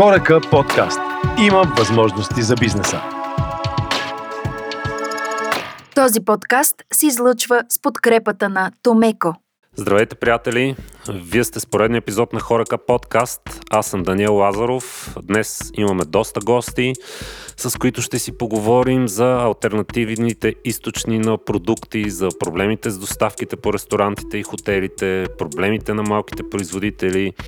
Хорака подкаст. Има възможности за бизнеса. Този подкаст се излъчва с подкрепата на Томеко. Здравейте, приятели! Вие сте с поредния епизод на Хорака подкаст. Аз съм Даниел Лазаров. Днес имаме доста гости, с които ще си поговорим за альтернативните източни на продукти, за проблемите с доставките по ресторантите и хотелите, проблемите на малките производители –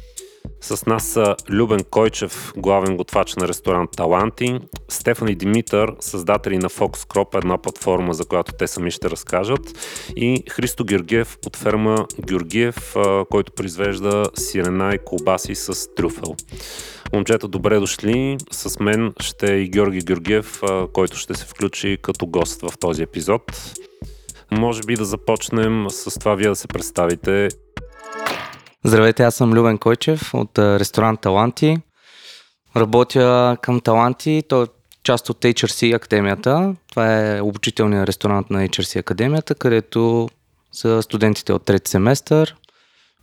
с нас са Любен Койчев, главен готвач на ресторант Таланти, Стефан и Димитър, създатели на Fox Crop, една платформа, за която те сами ще разкажат, и Христо Георгиев от ферма Георгиев, който произвежда сирена и колбаси с трюфел. Момчета, добре дошли. С мен ще е и Георги Георгиев, който ще се включи като гост в този епизод. Може би да започнем с това вие да се представите Здравейте, аз съм Любен Койчев от ресторант Таланти. Работя към Таланти, той е част от HRC Академията. Това е обучителният ресторант на HRC Академията, където са студентите от трети семестър.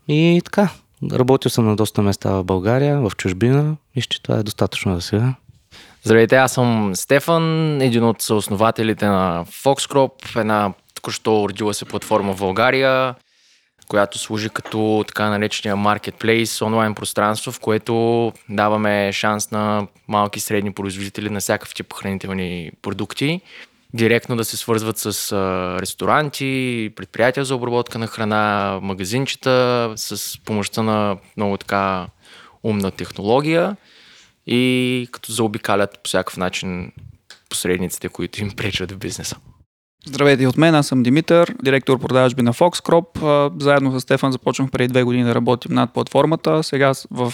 И така, работил съм на доста места в България, в чужбина. Мисля, че това е достатъчно за сега. Здравейте, аз съм Стефан, един от съоснователите на Foxcrop, една току-що родила се платформа в България която служи като така наречения маркетплейс, онлайн пространство, в което даваме шанс на малки и средни производители на всякакъв тип хранителни продукти директно да се свързват с ресторанти, предприятия за обработка на храна, магазинчета, с помощта на много така умна технология и като заобикалят по всякакъв начин посредниците, които им пречат в бизнеса. Здравейте от мен, аз съм Димитър, директор продажби на Foxcrop. Заедно с Стефан започнах преди две години да работим над платформата. Сега в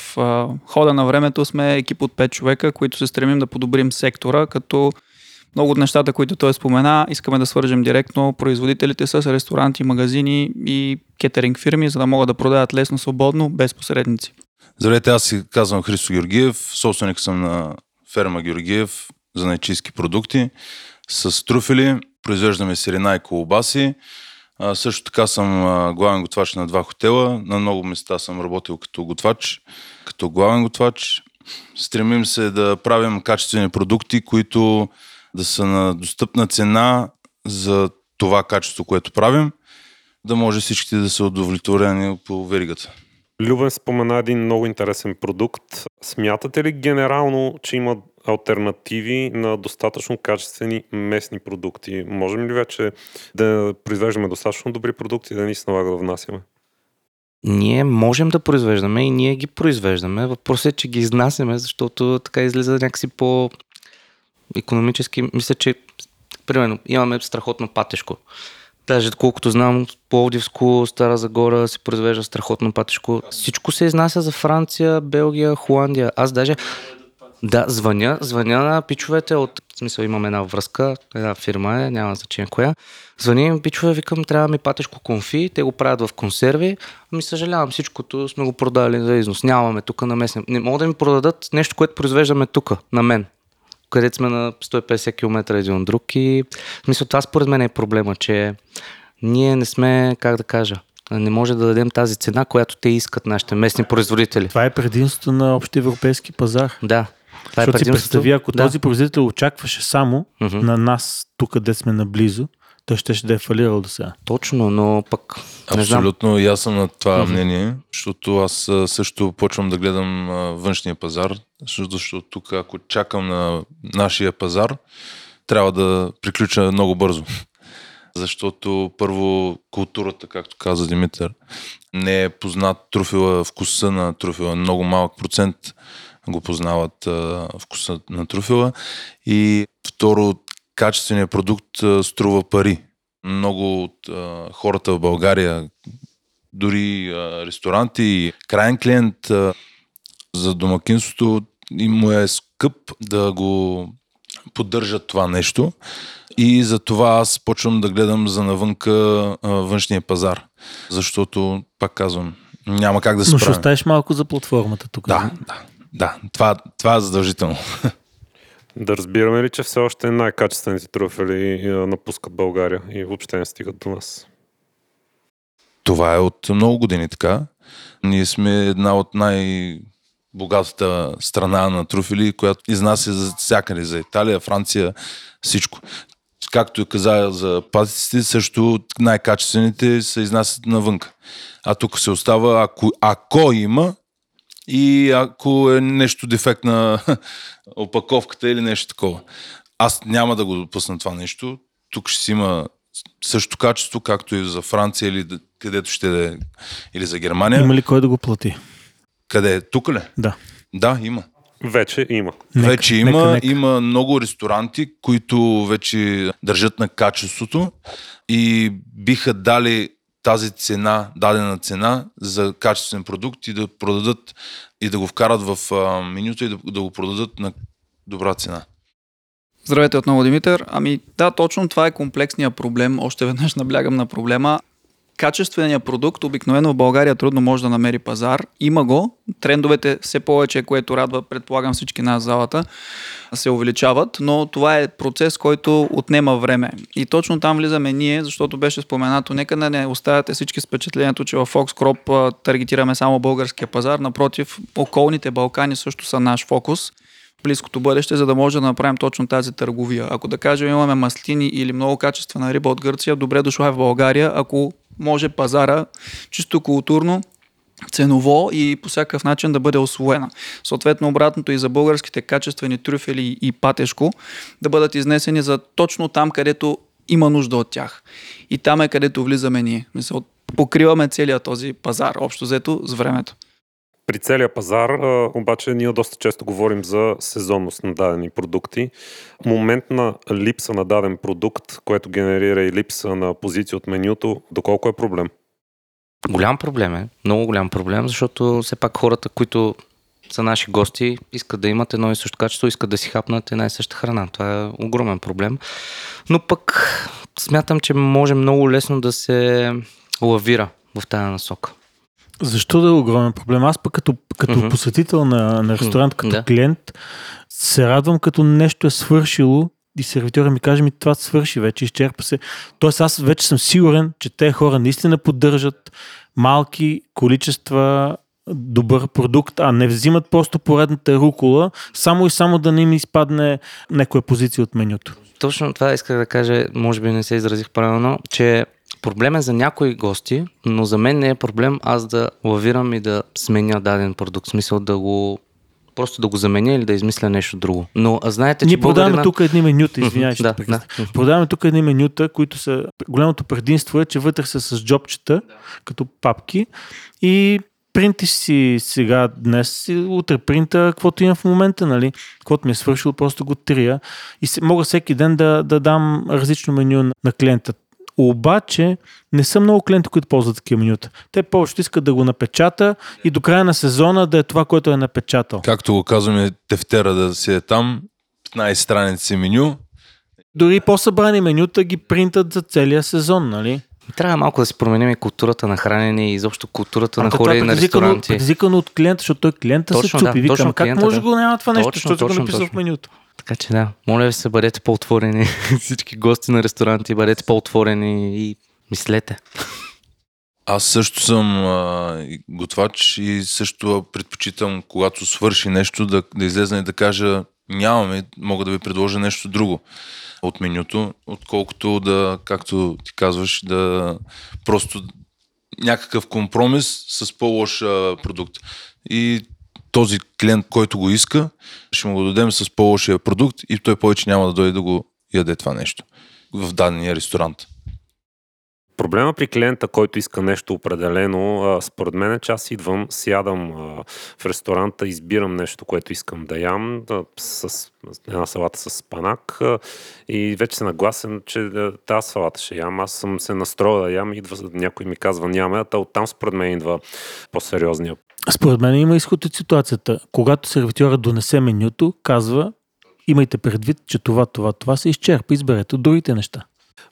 хода на времето сме екип от 5 човека, които се стремим да подобрим сектора, като много от нещата, които той спомена, искаме да свържем директно производителите с ресторанти, магазини и кетеринг фирми, за да могат да продават лесно, свободно, без посредници. Здравейте, аз си казвам Христо Георгиев, собственик съм на ферма Георгиев за найчистки продукти с труфели, произвеждаме сирена и колбаси. А, също така съм а, главен готвач на два хотела. На много места съм работил като готвач, като главен готвач. Стремим се да правим качествени продукти, които да са на достъпна цена за това качество, което правим, да може всичките да са удовлетворени по веригата. Любен спомена един много интересен продукт. Смятате ли генерално, че има альтернативи на достатъчно качествени местни продукти? Можем ли вече да произвеждаме достатъчно добри продукти, да ни се налага да внасяме? Ние можем да произвеждаме и ние ги произвеждаме. Въпросът е, че ги изнасяме, защото така излиза някакси по економически. Мисля, че примерно имаме страхотно патешко. Даже колкото знам, Пловдивско, Стара Загора се произвежда страхотно патешко. Всичко се изнася за Франция, Белгия, Холандия. Аз даже да, звъня, звъня на пичовете от... В смисъл имам една връзка, една фирма е, няма значение коя. Звъня им пичове, викам, трябва ми патешко конфи, те го правят в консерви. Ами съжалявам, всичкото сме го продали за износ. Нямаме тук на местни. Не могат да ми продадат нещо, което произвеждаме тук, на мен където сме на 150 км един от друг и мисля, това според мен е проблема, че ние не сме, как да кажа, не може да дадем тази цена, която те искат нашите местни производители. Това е предимството на общия европейски пазар. Да. Това е Защото си представи, ако да. този производител очакваше само uh-huh. на нас, тук къде сме наблизо, той ще, ще да е фалирал до сега. Точно, но пък. Абсолютно, и аз съм на това uh-huh. мнение, защото аз също почвам да гледам външния пазар, защото тук, ако чакам на нашия пазар, трябва да приключа много бързо. Защото първо културата, както каза Димитър, не е познат труфила, вкуса на труфила, много малък процент го познават а, вкуса на труфила. И второ, качественият продукт а, струва пари. Много от а, хората в България, дори а, ресторанти, крайен клиент а, за домакинството и му е скъп да го поддържат това нещо. И за това аз почвам да гледам за навънка а, външния пазар. Защото, пак казвам, няма как да се Но ще оставиш малко за платформата тук. Да, да. Да, това, това е задължително. Да разбираме ли, че все още най-качествените труфели напускат България и въобще не стигат до нас? Това е от много години така. Ние сме една от най- богатата страна на труфели, която изнася за всякъде, за Италия, Франция, всичко. Както каза за патиците, също най-качествените се изнасят навънка. А тук се остава, ако, ако има, и ако е нещо дефект на опаковката или нещо такова. Аз няма да го допусна това нещо. Тук ще си има също качество, както и за Франция или където ще да е, или за Германия. Има ли кой да го плати? Къде? Тук ли? Да. Да, има. Вече има. Нека, вече има, нека, нека. има много ресторанти, които вече държат на качеството и биха дали тази цена, дадена цена за качествен продукт и да продадат и да го вкарат в а, менюто и да, да го продадат на добра цена. Здравейте отново, Димитър. Ами да, точно това е комплексният проблем. Още веднъж наблягам на проблема. Качественият продукт обикновено в България трудно може да намери пазар. Има го. Трендовете все повече, което радва, предполагам всички нас залата, се увеличават, но това е процес, който отнема време. И точно там влизаме ние, защото беше споменато, нека да не оставяте всички с впечатлението, че в Fox Crop таргетираме само българския пазар. Напротив, околните Балкани също са наш фокус близкото бъдеще, за да може да направим точно тази търговия. Ако да кажем имаме маслини или много качествена риба от Гърция, добре дошла е в България, ако може пазара чисто културно ценово и по всякакъв начин да бъде освоена. Съответно, обратното и за българските качествени трюфели и патешко да бъдат изнесени за точно там, където има нужда от тях. И там е където влизаме ние. Мисля, покриваме целият този пазар, общо взето, с времето. При целия пазар, обаче, ние доста често говорим за сезонност на дадени продукти. Момент на липса на даден продукт, което генерира и липса на позиция от менюто, доколко е проблем? Голям проблем е, много голям проблем, защото все пак хората, които са наши гости, искат да имат едно и също качество, искат да си хапнат една и съща храна. Това е огромен проблем. Но пък смятам, че може много лесно да се лавира в тази насока. Защо да е огромен проблем? Аз пък като, като mm-hmm. посетител на, на ресторант, като Да. клиент, се радвам като нещо е свършило и сервитьора ми каже ми това свърши вече, изчерпа се. Тоест аз вече съм сигурен, че те хора наистина поддържат малки количества добър продукт, а не взимат просто поредната рукола, само и само да не им изпадне някоя позиция от менюто. Точно това исках да кажа, може би не се изразих правилно, че проблем е за някои гости, но за мен не е проблем аз да лавирам и да сменя даден продукт. В смисъл да го просто да го заменя или да измисля нещо друго. Но знаете, Ние че продаваме българина... тук едни менюта, извинявай, да, да. Продаваме тук едни менюта, които са... Голямото предимство е, че вътре са с джобчета, като папки и принтиш си сега, днес, утре принта, каквото имам в момента, нали? Каквото ми е свършило, просто го трия. И мога всеки ден да, да дам различно меню на клиента. Обаче не са много клиенти, които ползват такива менюта. Те повечето искат да го напечата и до края на сезона да е това, което е напечатал. Както го казваме, тефтера да си е там, 15 страници меню, Дори по-събрани менюта ги принтат за целия сезон, нали? Трябва малко да си променим и културата на хранене и изобщо културата на А, е хора на предизвикано, ресторанти. предизвикано от клиента, защото той клиента Точно, се чупи. да, Вика, точно «Ама как клиента, може да. го няма това нещо, Точно, защото го написал в менюто. Така че да, моля ви се, бъдете по-отворени. Всички гости на ресторанти, бъдете по-отворени и мислете. Аз също съм а, готвач и също предпочитам, когато свърши нещо, да, да излезна и да кажа нямаме, мога да ви предложа нещо друго от менюто, отколкото да, както ти казваш, да просто някакъв компромис с по-лош продукт. И този клиент, който го иска, ще му го дадем с по-лошия продукт и той повече няма да дойде да го яде това нещо в дадения ресторант. Проблема при клиента, който иска нещо определено, според мен е, че аз идвам, сядам в ресторанта, избирам нещо, което искам да ям, с една салата с спанак а, и вече се нагласен, че тази салата ще ям. Аз съм се настроил да ям, идва някой ми казва няма, а та оттам според мен идва по-сериозния Според мен има изход от ситуацията. Когато сервитьора донесе менюто, казва, имайте предвид, че това, това, това се изчерпа, изберете другите неща.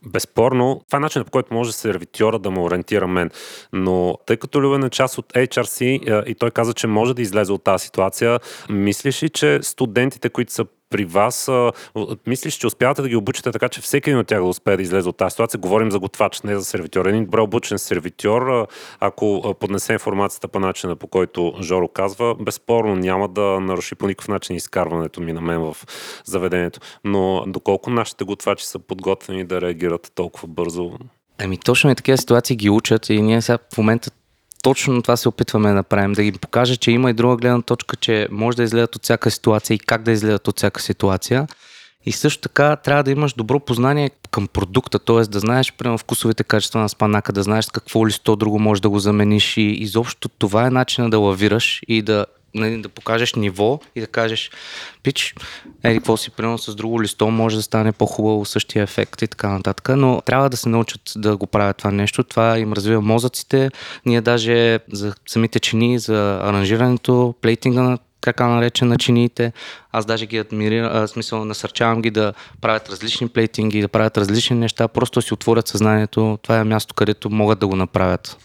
Безспорно, това е начинът по който може сервитьора да ме ориентира мен. Но тъй като Любен е част от HRC а, и той каза, че може да излезе от тази ситуация, мислиш ли, че студентите, които са при вас, а, мислиш, че успявате да ги обучите така, че всеки един от тях да успее да излезе от тази ситуация? Говорим за готвач, не за сервитьор. Един добре обучен сервитьор, ако поднесе информацията по начина, по който Жоро казва, безспорно няма да наруши по никакъв начин изкарването ми на мен в заведението. Но доколко нашите готвачи са подготвени да реагират толкова бързо, Ами точно и такива ситуации ги учат и ние сега в момента точно това се опитваме да направим, да ги покажа, че има и друга гледна точка, че може да изгледат от всяка ситуация и как да изгледат от всяка ситуация. И също така трябва да имаш добро познание към продукта, т.е. да знаеш примерно вкусовите качества на спанака, да знаеш какво листо друго може да го замениш и изобщо това е начина да лавираш и да нали, да покажеш ниво и да кажеш, пич, еди, какво си, примерно с друго листо може да стане по-хубаво същия ефект и така нататък, но трябва да се научат да го правят това нещо. Това им развива мозъците. Ние даже за самите чини, за аранжирането, плейтинга на така наречен на чиниите. Аз даже ги адмирирам, смисъл насърчавам ги да правят различни плейтинги, да правят различни неща, просто си отворят съзнанието. Това е място, където могат да го направят.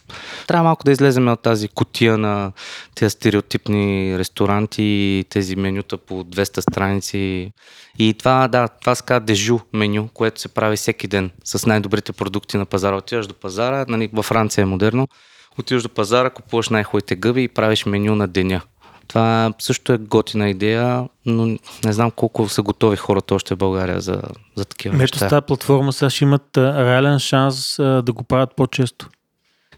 Трябва малко да излезем от тази котия на тези стереотипни ресторанти тези менюта по 200 страници. И това, да, това се дежу меню, което се прави всеки ден с най-добрите продукти на пазара. Отиваш до пазара, нали, във Франция е модерно, отиваш до пазара, купуваш най-хубавите гъби и правиш меню на деня. Това също е готина идея, но не знам колко са готови хората още в България за, за такива Ето с неща. тази платформа сега ще имат реален шанс да го правят по-често.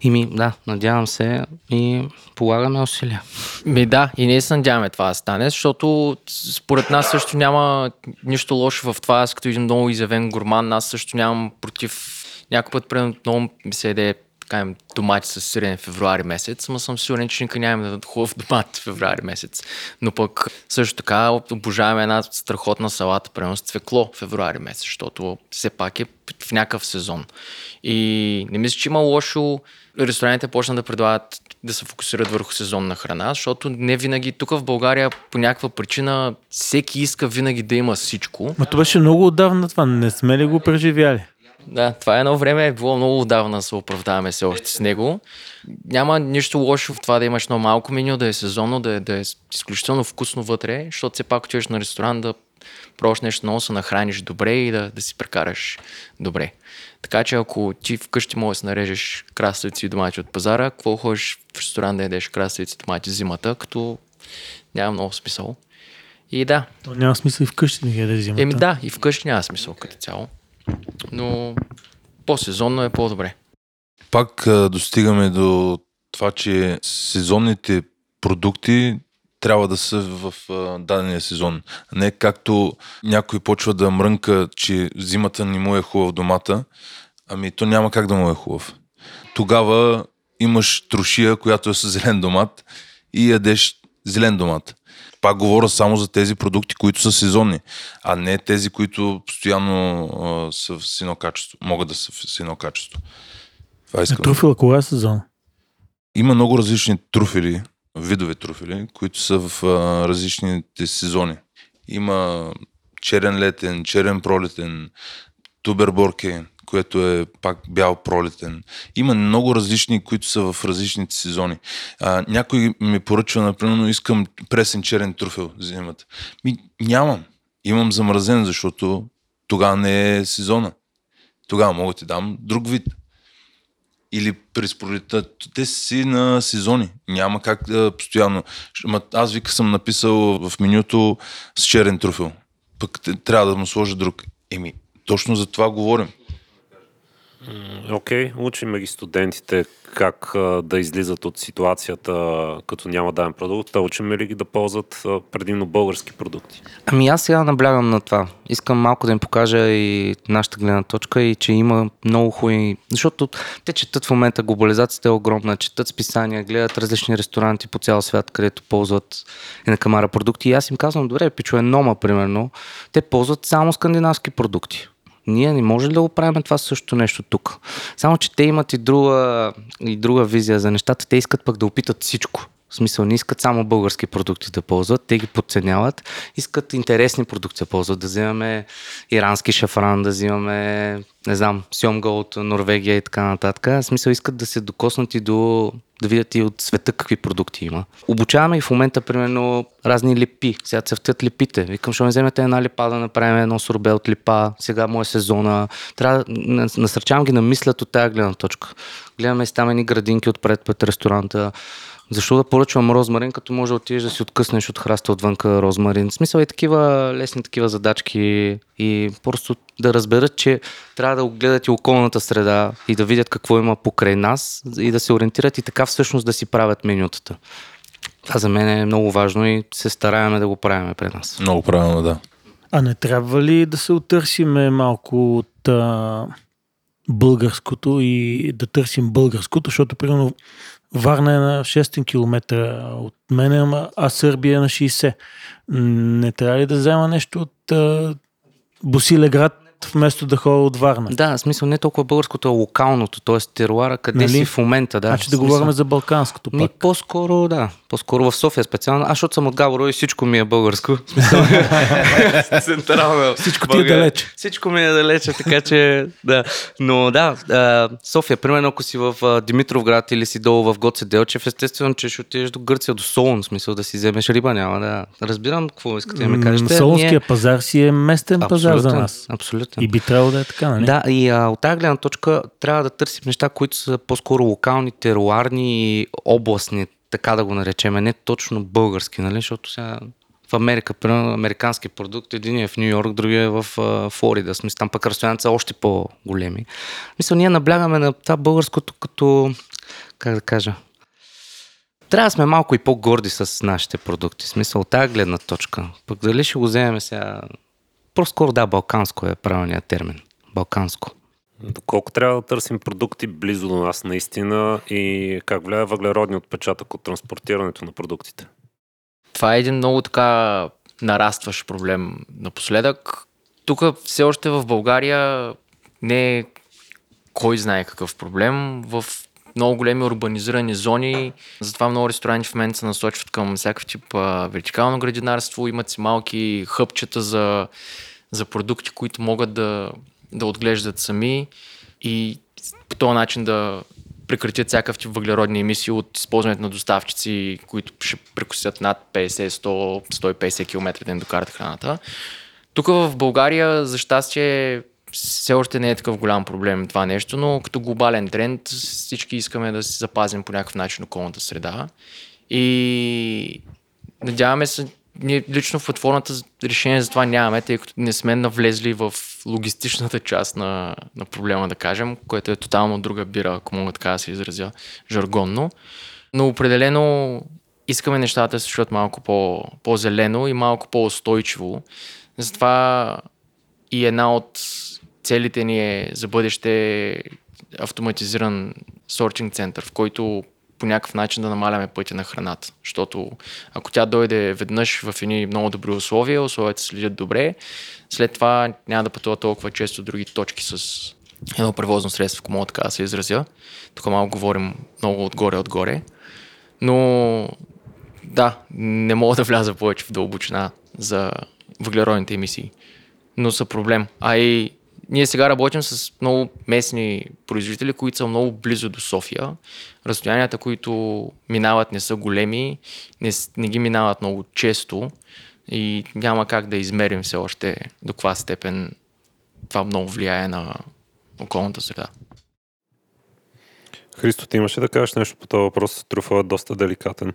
И ми, да, надявам се и полагаме усилия. Ми да, и ние се надяваме това да стане, защото според нас също няма нищо лошо в това. Аз като един много изявен гурман, аз също нямам против... Някой път, примерно, много ми се еде им домати с сирене в февруари месец, ама съм сигурен, че никога няма да хубав домат в февруари месец. Но пък също така обожаваме една страхотна салата, примерно с цвекло в февруари месец, защото все пак е в някакъв сезон. И не мисля, че има лошо ресторантите почнат да предлагат да се фокусират върху сезонна храна, защото не винаги тук в България по някаква причина всеки иска винаги да има всичко. Ма то беше много отдавна това. Не сме ли го преживяли? Да, това едно време е било много отдавна да се оправдаваме се още с него. Няма нищо лошо в това да имаш много малко меню, да е сезонно, да е, да е изключително вкусно вътре, защото все пак отиваш на ресторант да пробваш нещо много, се нахраниш добре и да, да си прекараш добре. Така че ако ти вкъщи можеш да нарежеш краставици и домати от пазара, какво ходиш в ресторант да ядеш краставици и домати зимата, като няма много смисъл. И да, То няма смисъл и вкъщи да ги яде зимата. Еми да, и вкъщи няма смисъл като цяло. Но по-сезонно е по-добре. Пак достигаме до това, че сезонните продукти трябва да са в дадения сезон. Не както някой почва да мрънка, че зимата не му е хубав домата, ами то няма как да му е хубав. Тогава имаш трошия, която е с зелен домат и ядеш зелен домат. Пак говоря само за тези продукти, които са сезонни, а не тези, които постоянно а, са в сино качество. Могат да са в сино качество. Това искам. труфила кога е сезон? Има много различни труфели, видове труфели, които са в а, различните сезони. Има черен летен, черен пролетен, туберборке, което е пак бял пролетен. Има много различни, които са в различните сезони. А, някой ми поръчва, например, искам пресен черен труфел зимата. Ми, нямам. Имам замразен, защото тогава не е сезона. Тогава мога ти дам друг вид или през пролетта. Те си на сезони. Няма как да постоянно. Аз вика съм написал в менюто с черен труфел. Пък трябва да му сложа друг. Еми, точно за това говорим. Окей, okay, учиме ги студентите как да излизат от ситуацията, като няма даден продукт, а учиме ли ги да ползват предимно български продукти? Ами аз сега наблягам на това. Искам малко да им покажа и нашата гледна точка и че има много хубави... Защото те четат в момента, глобализацията е огромна, четат списания, гледат различни ресторанти по цял свят, където ползват и камара продукти. И аз им казвам, добре, пичове Нома, примерно, те ползват само скандинавски продукти. Ние не може ли да го правим това също нещо тук? Само, че те имат и друга, и друга визия за нещата. Те искат пък да опитат всичко. В смисъл не искат само български продукти да ползват, те ги подценяват. Искат интересни продукти да ползват, да вземаме ирански шафран, да взимаме, не знам, сьомга от Норвегия и така нататък. В смисъл искат да се докоснат и до да видят и от света какви продукти има. Обучаваме и в момента, примерно, разни липи. Сега цъфтят липите. Викам, ще ме вземете една липа да направим едно сорбе от липа. Сега му е сезона. Трябва да насърчавам ги да мислят от тази гледна точка. Гледаме си там едни градинки отпред пред ресторанта. Защо да поръчвам розмарин, като може да отидеш да си откъснеш от храста отвънка розмарин? В смисъл и такива лесни такива задачки и просто да разберат, че трябва да огледат и околната среда и да видят какво има покрай нас и да се ориентират и така всъщност да си правят менютата. Това за мен е много важно и се стараеме да го правим пред нас. Много правилно, да. А не трябва ли да се отърсиме малко от а, българското и да търсим българското, защото примерно Варна е на 6 км от мене, ама, а Сърбия е на 60. Не трябва ли да взема нещо от а, Boussy-le-Grat вместо да ходя от Варна? Да, в смисъл не толкова българското, а локалното, т.е. теруара, къде Нали? си в момента. Да, значи да говорим за балканското Ми, пак. по-скоро, да. По-скоро в София специално. Аз, защото съм от Габрово и всичко ми е българско. Смисъл, Централно. Всичко ти е далече. Всичко ми е далече, така че да. Но да, София, примерно ако си в Димитровград или си долу в Гоце Делчев, естествено, че ще отидеш до Гърция, до Солун, в смисъл да си вземеш риба, няма да. Разбирам какво искате да ми кажете. Ние- пазар си е местен пазар за нас. Абсолютно. И би трябвало да е така, нали? Да, и а, от тази гледна точка трябва да търсим неща, които са по-скоро локални, теруарни и областни, така да го наречем, не точно български, нали? Защото сега в Америка, примерно, американски продукт, един е в Нью Йорк, другия е в а, Флорида. Смисъл, там пък разстоянията са още по-големи. Мисля, ние наблягаме на това българското като, как да кажа, трябва да сме малко и по-горди с нашите продукти. Смисъл, от тази гледна точка. Пък дали ще го вземем сега... По-скоро да, балканско е правилният термин. Балканско. Доколко трябва да търсим продукти близо до нас наистина и как влияе въглеродния отпечатък от транспортирането на продуктите? Това е един много така нарастващ проблем напоследък. Тук все още в България не е кой знае какъв проблем. В много големи урбанизирани зони, затова много ресторанти в момента се насочват към всякакъв тип а, вертикално градинарство, имат си малки хъпчета за, за продукти, които могат да, да отглеждат сами и по този начин да прекратят всякакъв тип въглеродни емисии от използването на доставчици, които ще прекусят над 50, 100, 150 км да им докарат храната. Тук в България, за щастие, все още не е такъв голям проблем това нещо, но като глобален тренд всички искаме да си запазим по някакъв начин околната среда. И надяваме се, ние лично в платформата решение за това нямаме, тъй като не сме навлезли в логистичната част на, на проблема, да кажем, което е тотално друга бира, ако мога така да се изразя жаргонно. Но определено искаме нещата да се чуят малко по, по-зелено и малко по-устойчиво. Затова и една от целите ни е за бъдеще автоматизиран сортинг център, в който по някакъв начин да намаляме пътя на храната. Защото ако тя дойде веднъж в едни много добри условия, условията следят добре, след това няма да пътува толкова често други точки с едно превозно средство, ако мога така да се изразя. Тук малко говорим много отгоре-отгоре. Но да, не мога да вляза повече в дълбочина за въглеродните емисии. Но са проблем. А и ние сега работим с много местни производители, които са много близо до София. Разстоянията, които минават, не са големи, не, не ги минават много често и няма как да измерим все още до каква степен това много влияе на околната среда. Христо, ти имаше да кажеш нещо по този въпрос. Трюфа е доста деликатен.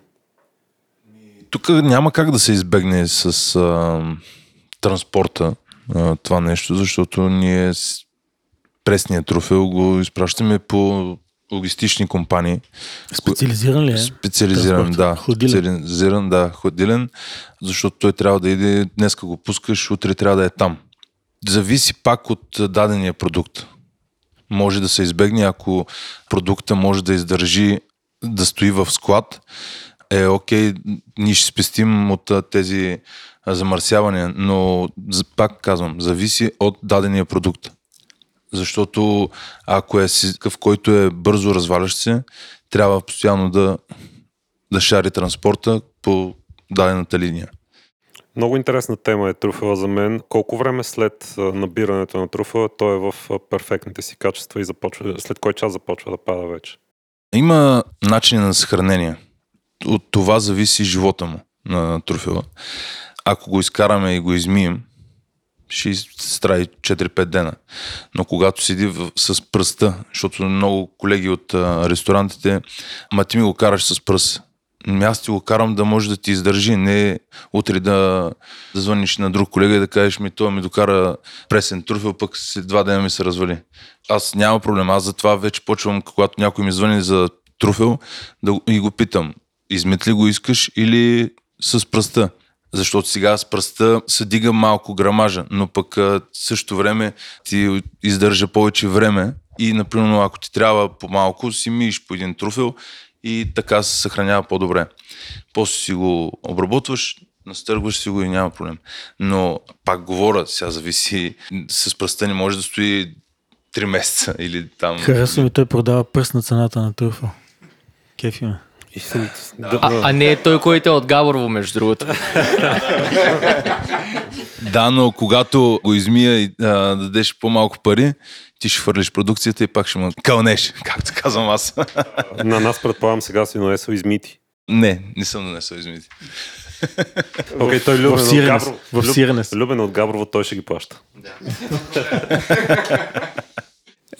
Тук няма как да се избегне с а, транспорта а, това нещо, защото ние с пресния трофео го изпращаме по логистични компании. Специализиран ли е? Специализиран, да. Ходилен. Специализиран, да, ходилен, защото той трябва да иде, днеска го пускаш, утре трябва да е там. Зависи пак от дадения продукт. Може да се избегне, ако продукта може да издържи да стои в склад, е окей, ние ще спестим от тези а, замърсявания, но пак казвам, зависи от дадения продукт. Защото ако е такъв, който е бързо развалящ се, трябва постоянно да да шари транспорта по дадената линия. Много интересна тема е труфела за мен. Колко време след набирането на труфела той е в перфектните си качества и започва, след кой час започва да пада вече? Има начини на съхранение. От това зависи живота му на труфела. Ако го изкараме и го измием, ще се трави 4-5 дена. Но когато седи в, с пръста, защото много колеги от а, ресторантите, ма ти ми го караш с пръст. Ами Аз ти го карам да може да ти издържи, не утре да, да звъниш на друг колега и да кажеш ми, той ми докара пресен труфел, пък след два дена ми се развали. Аз няма проблем, аз затова вече почвам, когато някой ми звъни за труфел, да, и го питам, измет ли го искаш или с пръста? Защото сега с пръста се дига малко грамажа, но пък същото време ти издържа повече време и, например, ако ти трябва по-малко, си миеш по един труфел и така се съхранява по-добре. После си го обработваш, настъргваш си го и няма проблем. Но пак говоря, сега зависи, с пръста не може да стои 3 месеца или там... Харесва ми, той продава пръст на цената на трюфъл. Кефи ме. Да, А, а не е той, който е от Габрово, между другото. Да, но когато го измия и а, дадеш по-малко пари, ти ще хвърлиш продукцията и пак ще му кълнеш, както казвам аз. на нас предполагам сега си донесъл измити. не, не съм донесъл измити. Окей, той Любен в от Сиренес. Габрово. В Люб- Сиренес. Любен от Габрово, той ще ги плаща.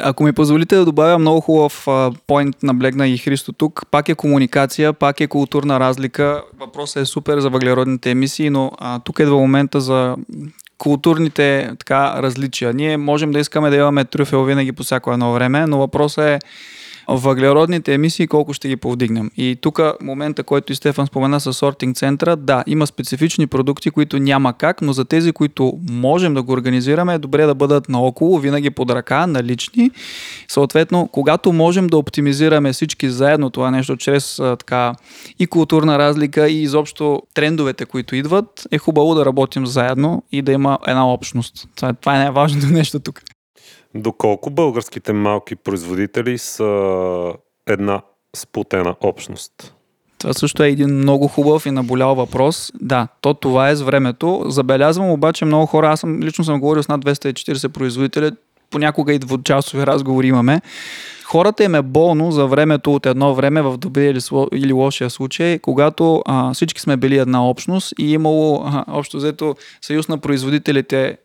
Ако ми позволите да добавя много хубав поинт, наблегна и Христо тук, пак е комуникация, пак е културна разлика. Въпросът е супер за въглеродните емисии, но а, тук едва момента за културните така, различия. Ние можем да искаме да имаме трюфел винаги по всяко едно време, но въпросът е въглеродните емисии колко ще ги повдигнем. И тук момента, който и Стефан спомена с сортинг центъра, да, има специфични продукти, които няма как, но за тези, които можем да го организираме, е добре да бъдат наоколо, винаги под ръка, налични. Съответно, когато можем да оптимизираме всички заедно това нещо, чрез така и културна разлика, и изобщо трендовете, които идват, е хубаво да работим заедно и да има една общност. Това, това е най-важното нещо тук. Доколко българските малки производители са една сплутена общност? Това също е един много хубав и наболял въпрос. Да, то това е с времето. Забелязвам обаче много хора, аз съм, лично съм говорил с над 240 производители, понякога и двучасови разговори имаме. Хората им е болно за времето от едно време в добрия или, или лошия случай, когато а, всички сме били една общност и имало а, общо взето съюз на производителите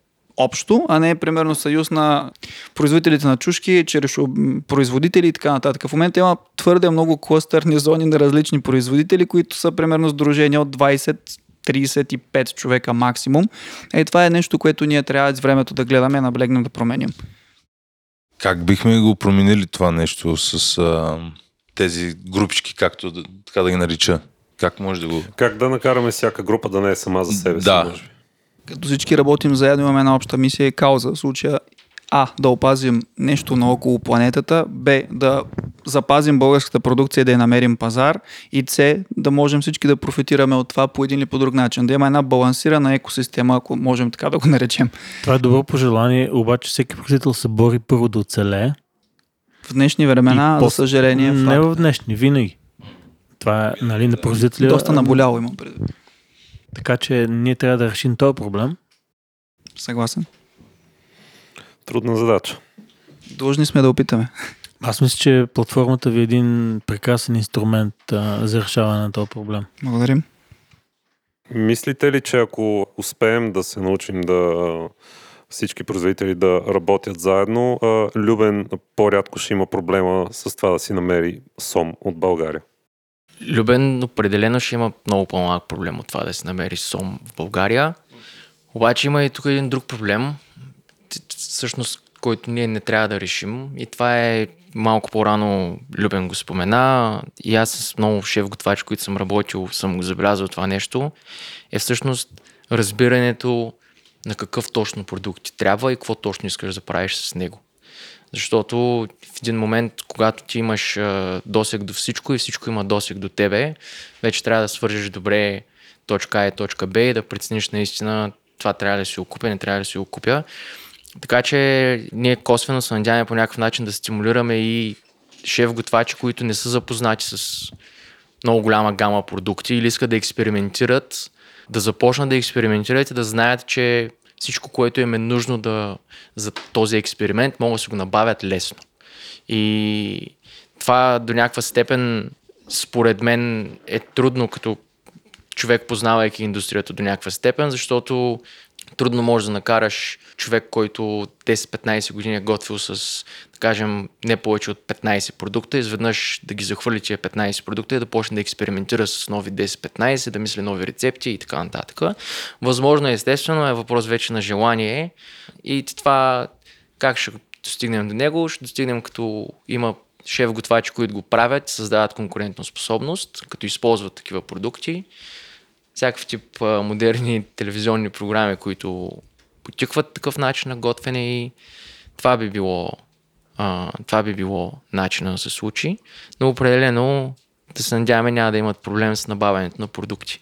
общо, а не примерно съюз на производителите на чушки, чрез производители и така нататък. В момента има твърде много клъстърни зони на различни производители, които са примерно сдружени от 20 35 човека максимум. Е, това е нещо, което ние трябва с времето да гледаме, наблегнем да променим. Как бихме го променили това нещо с а, тези групички, както така да ги нарича? Как може да го... Как да накараме всяка група да не е сама за себе си, Да. може? Като всички работим заедно, имаме една обща мисия и кауза. В случая А. Да опазим нещо наоколо планетата. Б. Да запазим българската продукция да я намерим пазар. И С. Да можем всички да профитираме от това по един или по друг начин. Да има една балансирана екосистема, ако можем така да го наречем. Това е добро пожелание, обаче всеки производител се бори първо да оцелее. В днешни времена, за съжаление, Не факт. в днешни, винаги. Това е, нали, на производителя. доста наболяло имам предвид. Така че ние трябва да решим този проблем. Съгласен. Трудна задача. Длъжни сме да опитаме. Аз мисля, че платформата ви е един прекрасен инструмент а, за решаване на този проблем. Благодарим. Мислите ли, че ако успеем да се научим да всички производители да работят заедно, а, Любен по-рядко ще има проблема с това да си намери сом от България? Любен определено ще има много по-малък проблем от това да се намери сом в България. Обаче има и тук един друг проблем, всъщност, който ние не трябва да решим. И това е малко по-рано Любен го спомена. И аз с много шеф-готвачи, които съм работил, съм го забелязал това нещо. Е всъщност разбирането на какъв точно продукт ти трябва и какво точно искаш да правиш с него. Защото в един момент, когато ти имаш а, досег до всичко и всичко има досег до тебе, вече трябва да свържеш добре точка А и точка Б и да прецениш наистина това трябва да си окупя, не трябва да си окупя. Така че ние косвено се надяваме по някакъв начин да стимулираме и шеф-готвачи, които не са запознати с много голяма гама продукти или искат да експериментират, да започнат да експериментират и да знаят, че всичко, което им е нужно да, за този експеримент, могат да се го набавят лесно. И това до някаква степен, според мен, е трудно като човек, познавайки индустрията до някаква степен, защото трудно можеш да накараш човек, който 10-15 години е готвил с, да кажем, не повече от 15 продукта, изведнъж да ги захвърли тия 15 продукта и да почне да експериментира с нови 10-15, да мисли нови рецепти и така нататък. Възможно е, естествено, е въпрос вече на желание и това как ще достигнем до него? Ще достигнем като има шеф готвачи, които го правят, създават конкурентна способност, като използват такива продукти всякакъв тип модерни телевизионни програми, които потикват такъв начин на готвене и това би било, а, това би било начина да се случи. Но определено да се надяваме няма да имат проблем с набавянето на продукти.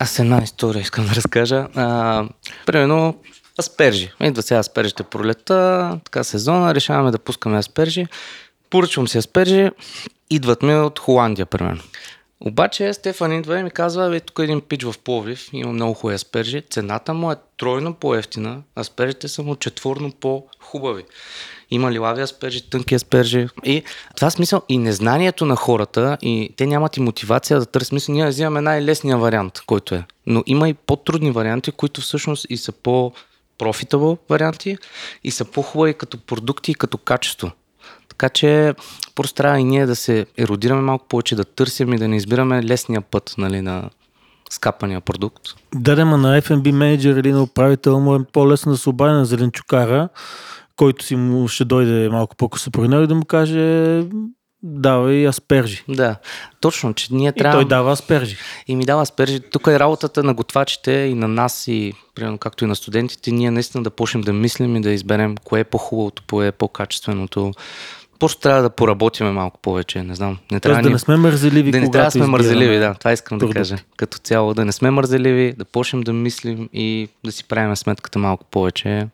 Аз една история искам да разкажа. А, примерно аспержи. Идва сега аспержите пролета, така сезона, решаваме да пускаме аспержи. Поръчвам си аспержи, идват ми от Холандия, примерно. Обаче Стефан идва и ми казва, бе, тук е един пич в Пловдив, има много хубави аспержи, цената му е тройно по-ефтина, аспержите са му четворно по-хубави. Има лилави аспержи, тънки аспержи. И това смисъл и незнанието на хората, и те нямат и мотивация да търсят смисъл. Ние взимаме най-лесния вариант, който е. Но има и по-трудни варианти, които всъщност и са по профитабъл варианти и са по-хубави като продукти и като качество. Така че просто трябва и ние да се еродираме малко повече, да търсим и да не избираме лесния път нали, на скапания продукт. Да, да, на F&B менеджер или на управител му е по-лесно да се обади на зеленчукара, който си му ще дойде малко по-късно при него и да му каже давай аспержи. Да, точно, че ние И трябва... той дава аспержи. И ми дава аспержи. Тук е работата на готвачите и на нас, и примерно както и на студентите, ние наистина да почнем да мислим и да изберем кое е по-хубавото, кое е по-качественото. Просто трябва да поработиме малко повече, не знам. Не трябва Тоест да не сме мързеливи, да не трябва да сме мързеливи, да. Това искам да продукти. кажа. Като цяло, да не сме мързеливи, да почнем да мислим и да си правим сметката малко повече.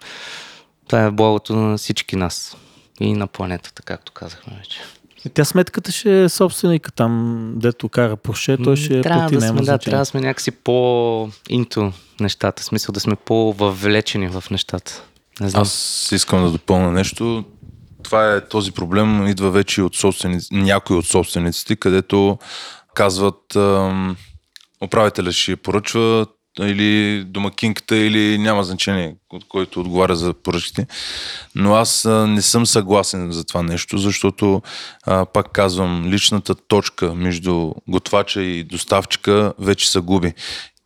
Това е благото на всички нас и на планетата, както казахме вече. И Тя сметката ще е собственика там, дето кара Порше, той ще трябва плати, да сме, да, значение. трябва да сме някакси по-инто нещата, в смисъл да сме по-въвлечени в нещата. Не знам. Аз искам да допълня нещо. Това е този проблем, идва вече от някои от собствениците, където казват ам, управителя ще поръчва или домакинката, или няма значение, от който отговаря за поръчките. Но аз не съм съгласен за това нещо, защото, пак казвам, личната точка между готвача и доставчика вече се губи.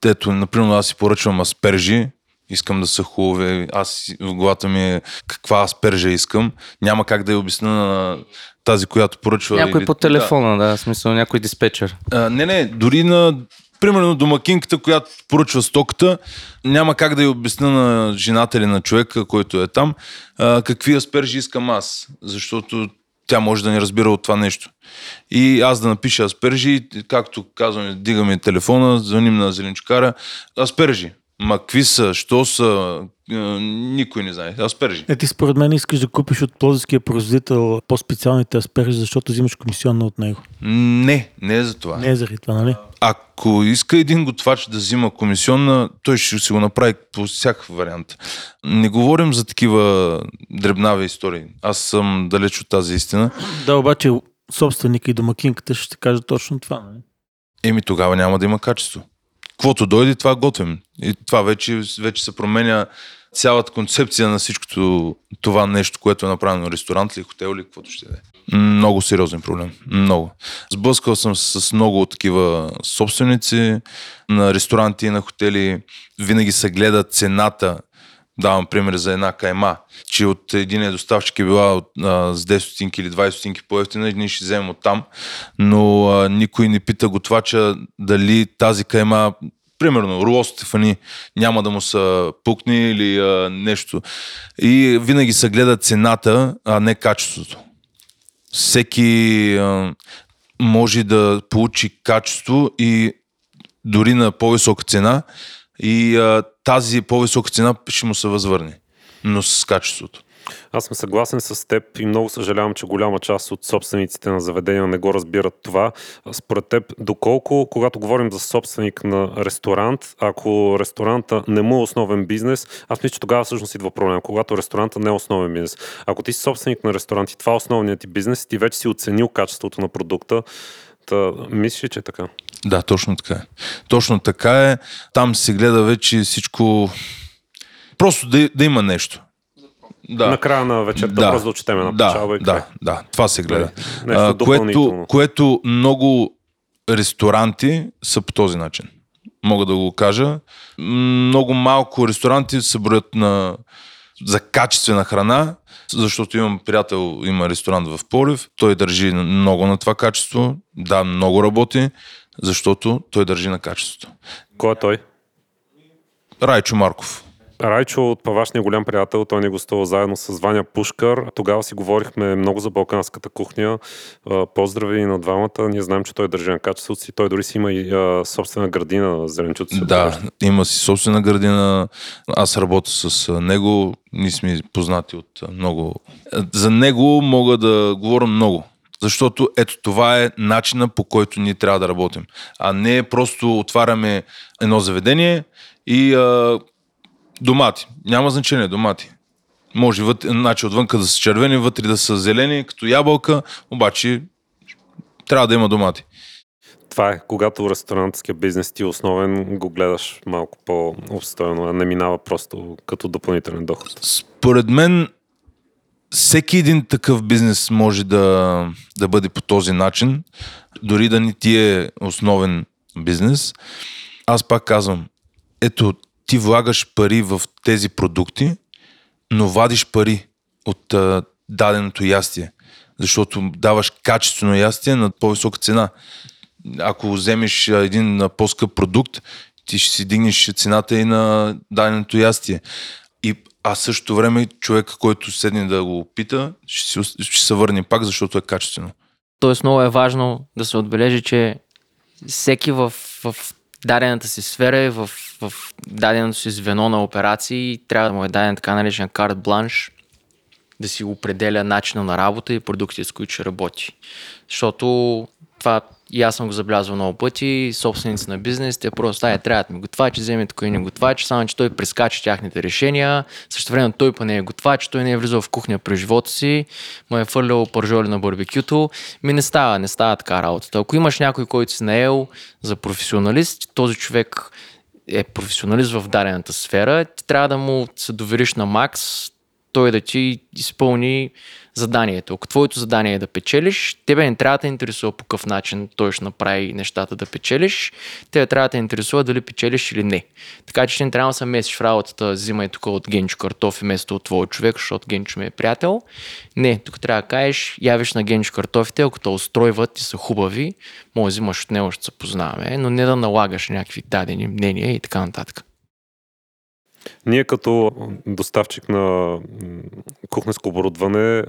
Ето, например, аз си поръчвам аспержи, искам да са хубави, аз в главата ми е каква аспержа искам, няма как да я обясня на тази, която поръчва. Някой или- по телефона, да, в смисъл някой диспетчер. а, не, не, дори на примерно домакинката, която поръчва стоката, няма как да я обясня на жената или на човека, който е там, а, какви аспержи искам аз, защото тя може да не разбира от това нещо. И аз да напиша аспержи, както казваме, дигаме телефона, звъним на зеленчукара, аспержи. Ма какви са, що са, а, никой не знае. Аспержи. Е, ти според мен искаш да купиш от плодовския производител по-специалните аспержи, защото взимаш комисионна от него. Не, не е за това. Не е заради това, нали? Ако иска един готвач да взима комисионна, той ще си го направи по всякакъв вариант. Не говорим за такива дребнави истории. Аз съм далеч от тази истина. Да, обаче собственика и домакинката ще каже точно това. Нали? Еми тогава няма да има качество. Каквото дойде, това готвим. И това вече, вече се променя цялата концепция на всичкото това нещо, което е направено ресторант или хотел или каквото ще е. Много сериозен проблем. Много. Сблъскал съм с много такива собственици на ресторанти и на хотели. Винаги се гледа цената Давам пример за една кайма, че от един доставчик е била от, а, с 10 стотинки или 20 стотинки по-ефтина ние ще вземем от там, но а, никой не пита готвача дали тази кайма, примерно Руло Стефани, няма да му са пукни или а, нещо. И винаги се гледа цената, а не качеството. Всеки а, може да получи качество и дори на по-висока цена и а, тази по-висока цена ще му се възвърне, но с качеството. Аз съм съгласен с теб и много съжалявам, че голяма част от собствениците на заведения не го разбират това. Според теб, доколко, когато говорим за собственик на ресторант, ако ресторанта не му е основен бизнес, аз мисля, че тогава всъщност идва проблем, когато ресторанта не е основен бизнес. Ако ти си собственик на ресторант и това е основният ти бизнес, ти вече си оценил качеството на продукта, Та, мислиш, че е така? Да, точно така е. Точно така е. Там се гледа вече всичко. Просто да, да има нещо. Да. Накрая на вечерта да. просто да отчетем една да, печалба и да, да, да, това се гледа. Нещо а, което, допълнително. което много ресторанти са по този начин. Мога да го кажа. Много малко ресторанти се броят на, за качествена храна, защото имам приятел, има ресторант в Полив, той държи много на това качество, да, много работи, защото той държи на качеството. Кой е той? Райчо Марков. Райчо от Павашния голям приятел, той ни гостува заедно с Ваня Пушкар. Тогава си говорихме много за балканската кухня. Поздрави и на двамата. Ние знаем, че той държи на качеството си. Той дори си има и а, собствена градина зеленчуци. Да, има си собствена градина. Аз работя с него. Ние сме познати от много. За него мога да говоря много. Защото ето това е начина по който ние трябва да работим. А не просто отваряме едно заведение и а, домати. Няма значение, домати. Може вътре, значи отвънка да са червени, вътре да са зелени, като ябълка, обаче трябва да има домати. Това е, когато ресторантския бизнес ти е основен, го гледаш малко по-обстойно, а не минава просто като допълнителен доход. Според мен, всеки един такъв бизнес може да, да бъде по този начин, дори да не ти е основен бизнес. Аз пак казвам, ето, ти влагаш пари в тези продукти, но вадиш пари от а, даденото ястие, защото даваш качествено ястие на по-висока цена. Ако вземеш един по-скъп продукт, ти ще си дигнеш цената и на даденото ястие. И, а същото време човек, който седне да го опита, ще се върне пак, защото е качествено. Тоест много е важно да се отбележи, че всеки в, в дадената си сфера и в, в даденото си звено на операции трябва да му е даден така наречен карт бланш, да си определя начина на работа и продукти, с които ще работи. Защото това и аз съм го забелязвал много пъти, собственици на бизнес, те просто, ай, трябва да ми готвачи, вземе такой не готвач, само че той прескача тяхните решения, също време той па не е готвач, той не е влизал в кухня през живота си, му е фърлял пържоли на барбекюто, ми не става, не става така работата. Ако имаш някой, който си наел за професионалист, този човек е професионалист в дадената сфера, ти трябва да му се довериш на макс, той да ти изпълни заданието. Ако твоето задание е да печелиш, тебе не трябва да те интересува по какъв начин той ще направи нещата да печелиш, тебе трябва да те интересува дали печелиш или не. Така че не трябва да се месиш в работата, взимай тук от Генчо картофи вместо от твой човек, защото Генчо ми е приятел. Не, тук трябва да кажеш, явиш на Генчо картофите, ако те устройват и са хубави, може да взимаш от него, ще се познаваме, но не да налагаш някакви дадени мнения и така нататък. Ние като доставчик на кухненско оборудване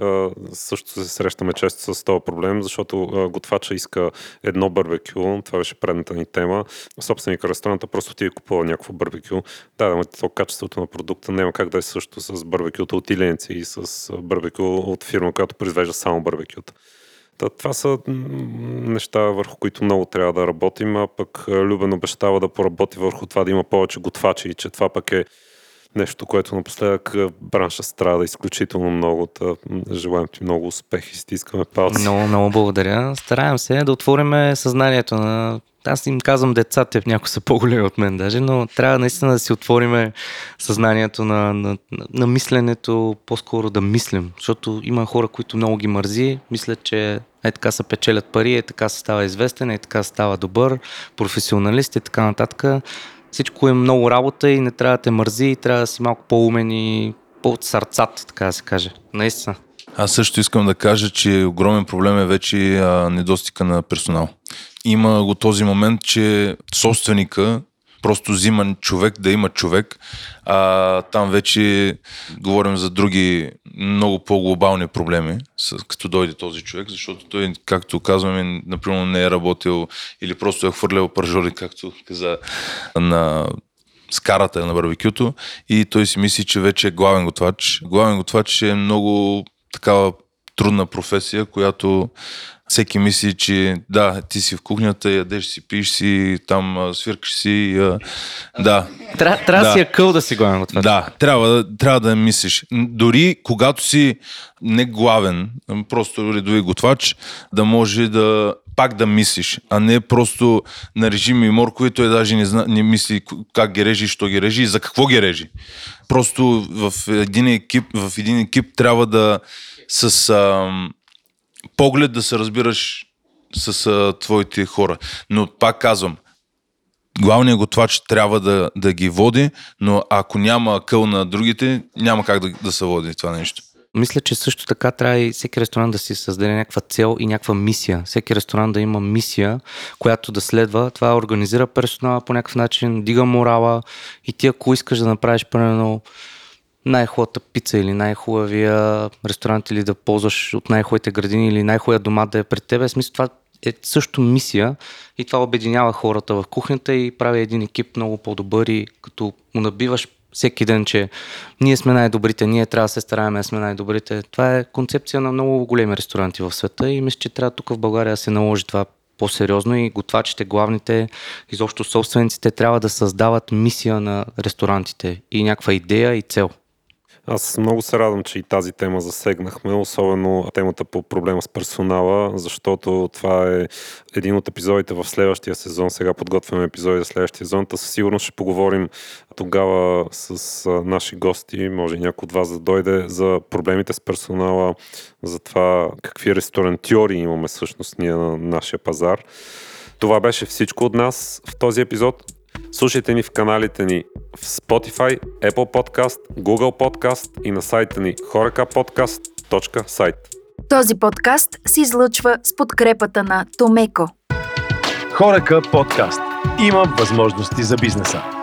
също се срещаме често с този проблем, защото готвача иска едно барбекю, това беше предната ни тема. Собственик ресторанта просто ти е купува някакво барбекю. Да, да, то качеството на продукта няма как да е също с барбекюта от Иленци и с барбекю от фирма, която произвежда само барбекюта. Та, това са неща, върху които много трябва да работим, а пък Любен обещава да поработи върху това да има повече готвачи и че това пък е нещо, което напоследък бранша страда изключително много. Та, желаем ти много успех и стискаме палци. Много, много благодаря. Стараем се да отворим съзнанието на аз им казвам децата, някои са по-големи от мен даже, но трябва наистина да си отвориме съзнанието на, на, на мисленето, по-скоро да мислим, защото има хора, които много ги мързи, мислят, че е така се печелят пари, е така се става известен, е така се става добър, професионалист и така нататък. Всичко е много работа и не трябва да те мързи, и трябва да си малко по-умен и по-сърцат, така да се каже. Наистина. Аз също искам да кажа, че огромен проблем е вече а, недостига на персонал. Има го този момент, че собственика просто взима човек да има човек, а там вече говорим за други много по-глобални проблеми, като дойде този човек, защото той, както казваме, например, не е работил или просто е хвърлял пържоли, както каза на с карата на барбекюто и той си мисли, че вече е главен готвач. Главен готвач е много такава трудна професия, която всеки мисли, че да, ти си в кухнята, ядеш си, пиш си, там свиркаш си. А, да, Трябва, трябва да си е къл да си главен готвач. да, трябва, трябва да мислиш. Дори когато си не главен, просто редови готвач, да може да пак да мислиш, а не просто на режими и моркови, той даже не, зна, не мисли как ги режи, що ги режи и за какво ги режи. Просто в един екип, в един екип трябва да с ам, поглед да се разбираш с а, твоите хора. Но пак казвам, главният готвач трябва да, да ги води, но ако няма къл на другите, няма как да, да се води това нещо. Мисля, че също така трябва и всеки ресторант да си създаде някаква цел и някаква мисия. Всеки ресторант да има мисия, която да следва. Това организира персонала по някакъв начин, дига морала и ти ако искаш да направиш примерно най-хубавата пица или най-хубавия ресторант или да ползваш от най-хубавите градини или най-хубавия дома да е пред тебе, смисъл това е също мисия и това обединява хората в кухнята и прави един екип много по-добър и като му набиваш всеки ден, че ние сме най-добрите, ние трябва да се стараем да сме най-добрите. Това е концепция на много големи ресторанти в света и мисля, че трябва тук в България да се наложи това по-сериозно и готвачите, главните, изобщо собствениците трябва да създават мисия на ресторантите и някаква идея и цел. Аз много се радвам, че и тази тема засегнахме, особено темата по проблема с персонала, защото това е един от епизодите в следващия сезон. Сега подготвяме епизоди за следващия сезон. Та със сигурност ще поговорим тогава с наши гости, може и някой от вас да дойде, за проблемите с персонала, за това какви ресторантьори имаме всъщност ние на нашия пазар. Това беше всичко от нас в този епизод. Слушайте ни в каналите ни в Spotify, Apple Podcast, Google Podcast и на сайта ни horekapodcast.site. Този подкаст се излъчва с подкрепата на Томеко. Хорека подкаст. Има възможности за бизнеса.